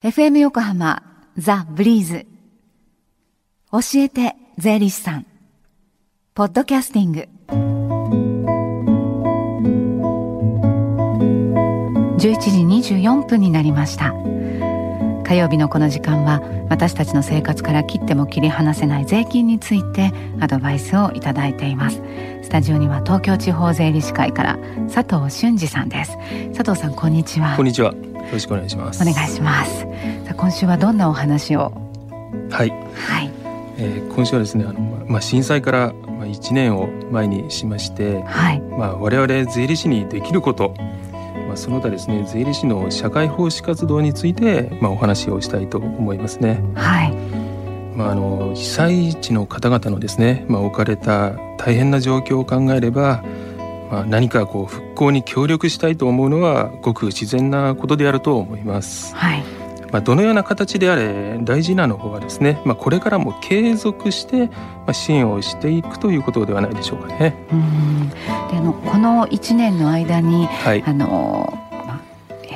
FM 横浜ザ・ブリーズ。教えて税理士さん。ポッドキャスティング。11時24分になりました。火曜日のこの時間は私たちの生活から切っても切り離せない税金についてアドバイスをいただいています。スタジオには東京地方税理士会から佐藤俊二さんです。佐藤さんこんにちは。こんにちは。よろしくお願いします。お願いします。さあ今週はどんなお話を？はい、はい。えー、今週はですねあの、まあ、震災からまあ1年を前にしまして、はい。まあ、我々税理士にできること、まあ、その他ですね税理士の社会奉仕活動について、まあ、お話をしたいと思いますね。はいまあ、あの被災地の方々のですね、まあ、置かれた大変な状況を考えれば、まあ、何かこう復興に協力したいと思うのはごく自然なことであると思います。はいまあ、どのような形であれ大事なのはですね、まあ、これからも継続してまあ支援をしていくということではないでしょうかね。うん。であのこの1年の間にはい。あの、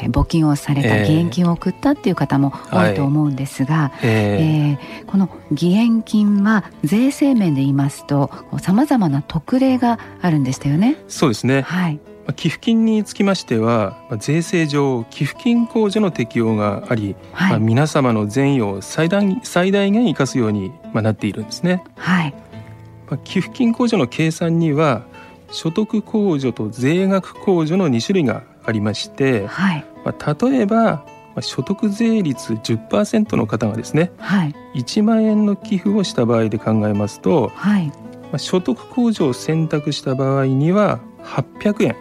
募金をされたええ義援金を送ったっていう方も多いと思うんですが、ええーこの義援金は税制面で言いますとさまざまな特例があるんでしたよね。ーそうですね、はい、まあ寄付金につきましてはまあ税制上寄付金控除の適用があり、まあ、はい、皆様の善意を最大最大限生かすようにまあなっているんですね。はい、まあ、寄付金控除の計算には所得控除と税額控除の2種類がありまして、はい、まあ、例えば、まあ、所得税率10%の方がですねはい、1万円の寄付をした場合で考えますと、はい、まあ、所得控除を選択した場合には800円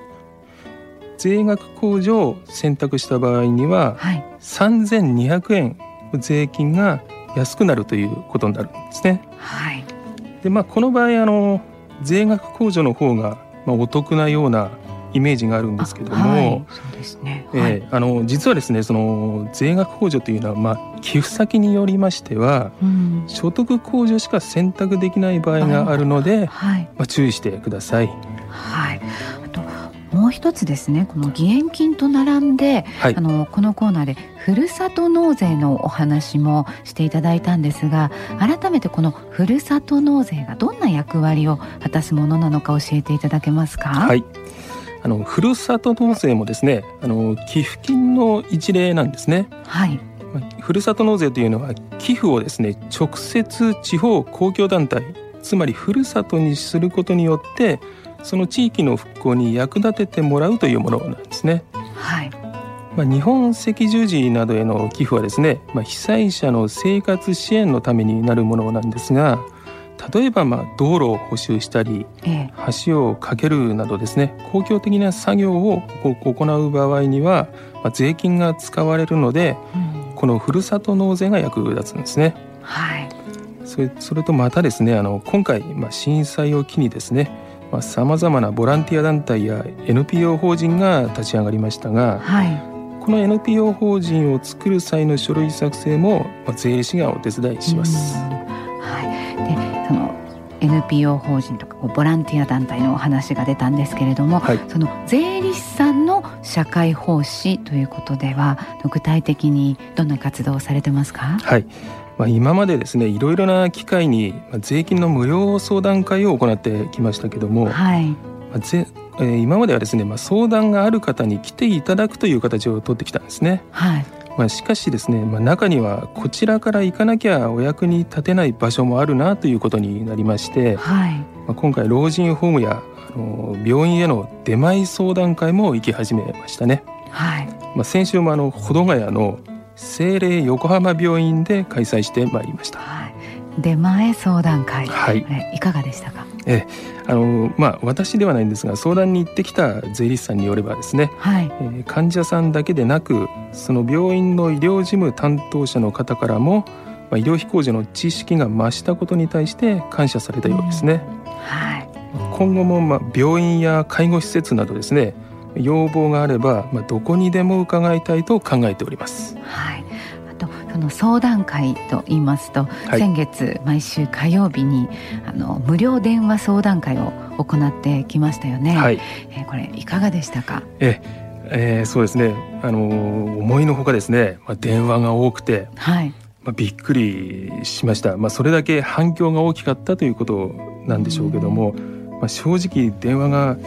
税額控除を選択した場合にははい、3200円税金が安くなるということになるんですね。はい、でまあこの場合あの税額控除の方がまあお得なようなイメージがあるんですけども、はい、そうですね。はい、えーあの実はですねその税額控除というのは、まあ、寄付先によりましてはうん、所得控除しか選択できない場合があるので、はい、まあ、注意してください。はい。一つですね、この義援金と並んで、はいあのこのコーナーでふるさと納税のお話もしていただいたんですが、改めてこのふるさと納税がどんな役割を果たすものなのか教えていただけますか？。はいいあのふるさと納税もですねあの寄付金の一例なんですね。はい。まあふるさと納税というのは寄付をですね直接地方公共団体つまりふるさとにすることによってその地域の復興に役立ててもらうというものなんですね。はい。まあ、日本赤十字などへの寄付はですね、まあ、被災者の生活支援のためになるものなんですが例えばまあ道路を補修したりええ。橋を架けるなどですね公共的な作業をこう行う場合には、まあ、税金が使われるのでうん、このふるさと納税が役立つんですね。はい。それそれとまたですねあの今回、まあ、震災を機にですねさまざ、まなボランティア団体や NPO 法人が立ち上がりましたがはい。この NPO 法人を作る際の書類作成も、まあ、税理士がお手伝いします。うんはい。で、その NPO 法人とかボランティア団体のお話が出たんですけれども、はいその税理士さんの社会奉仕ということでは具体的にどんな活動をされてますか？はいまあ、今までですねいろいろな機会にまあ税金の無料相談会を行ってきましたけども、まはい。あぜえー今まではですね、まあ、相談がある方に来ていただくという形を取ってきたんですね。はい。まあ、しかしですね、まあ、中にはこちらから行かなきゃお役に立てない場所もあるなということになりまして、はい。まあ、今回老人ホームやあの病院への出前相談会も行き始めましたね。はい。まあ、先週もあの保土ヶ谷の精霊横浜病院で開催してまいりました。はい。出前相談会。はい、えいかがでしたか？あのまあ私ではないんですが相談に行ってきた税理士さんによればですね、はい。えー患者さんだけでなくその病院の医療事務担当者の方からも、まあ、医療費控除の知識が増したことに対して感謝されたようですね。はい。今後もまあ病院や介護施設などですね要望があれば、まあ、どこにでも伺いたいと考えております。はい。あとその相談会と言いますと、はい先月毎週火曜日にあの無料電話相談会を行ってきましたよね。はい、えーこれいかがでしたか？ええー、そうですねあの思いのほかですね、まあ、電話が多くて、はいまあ、びっくりしました、まあ、それだけ反響が大きかったということなんでしょうけども、まあ、正直電話が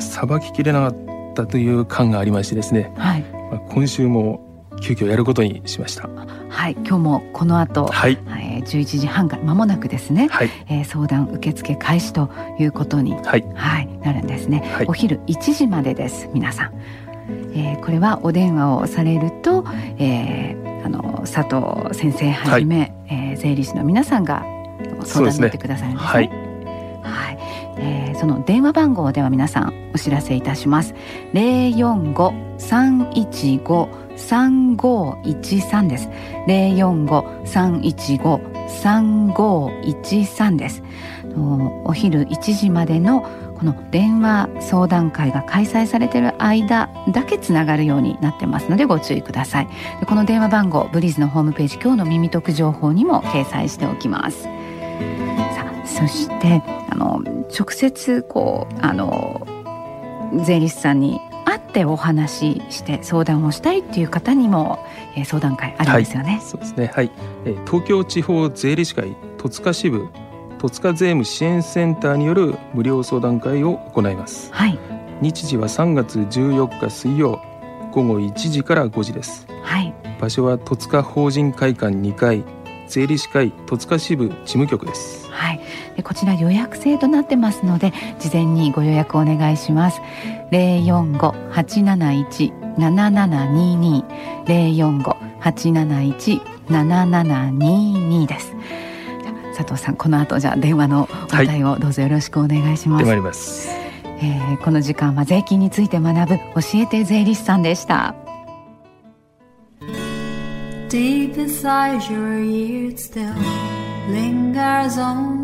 さばききれなかったという感がありましてですね、はい。まあ、今週も急遽やることにしました。はい。今日もこの後、はい。えー、11時半から間もなくですね、はい。えー、相談受付開始ということに、はい。はい、なるんですね、はい。お昼1時までです皆さん、えー、これはお電話をされると、えー、あの佐藤先生はじめ、えー、税理士の皆さんが相談に乗ってくださるんですね。はい。はい、えーその電話番号では皆さんお知らせいたします。零四五三一五三五一三です。零四五三一五三五一三です。お昼1時までのこの電話相談会が開催されている間だけつながるようになってますのでご注意くださいこの電話番号ブリーズのホームページ今日の耳得情報にも掲載しておきますさあそしてあの直接こうあの税理士さんに会ってお話しして相談をしたいっていう方にも、えー相談会あるんですよね、そうですね。はい、えー東京地方税理士会戸塚支部戸塚税務支援センターによる無料相談会を行います。はい。日時は3月14日水曜午後1時から5時です。はい。場所は戸塚法人会館2階税理士会戸塚支部事務局です。はい、でこちら予約制となってますので事前にご予約お願いします。零四五八七一七七二二。零四五八七一七七二二です。佐藤さんこの後じゃあ電話のお答えをどうぞよろしくお願いします、でまいります。えーこの時間は税金について学ぶ教えて税理士さんでした。Deep inside your ears still lingers on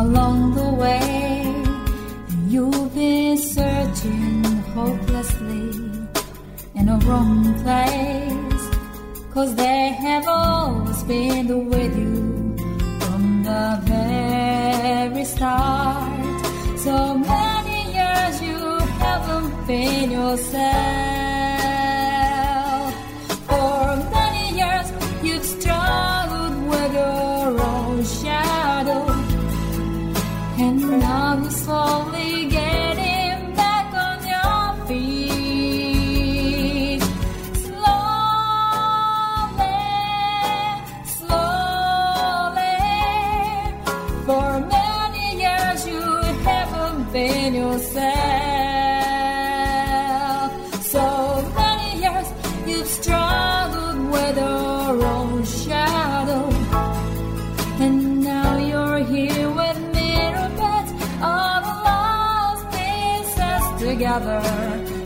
along the way. And you've been searching hopelessly in a wrong place. Cause they have always been with you from the very start. So many years you haven't been yourself. Together.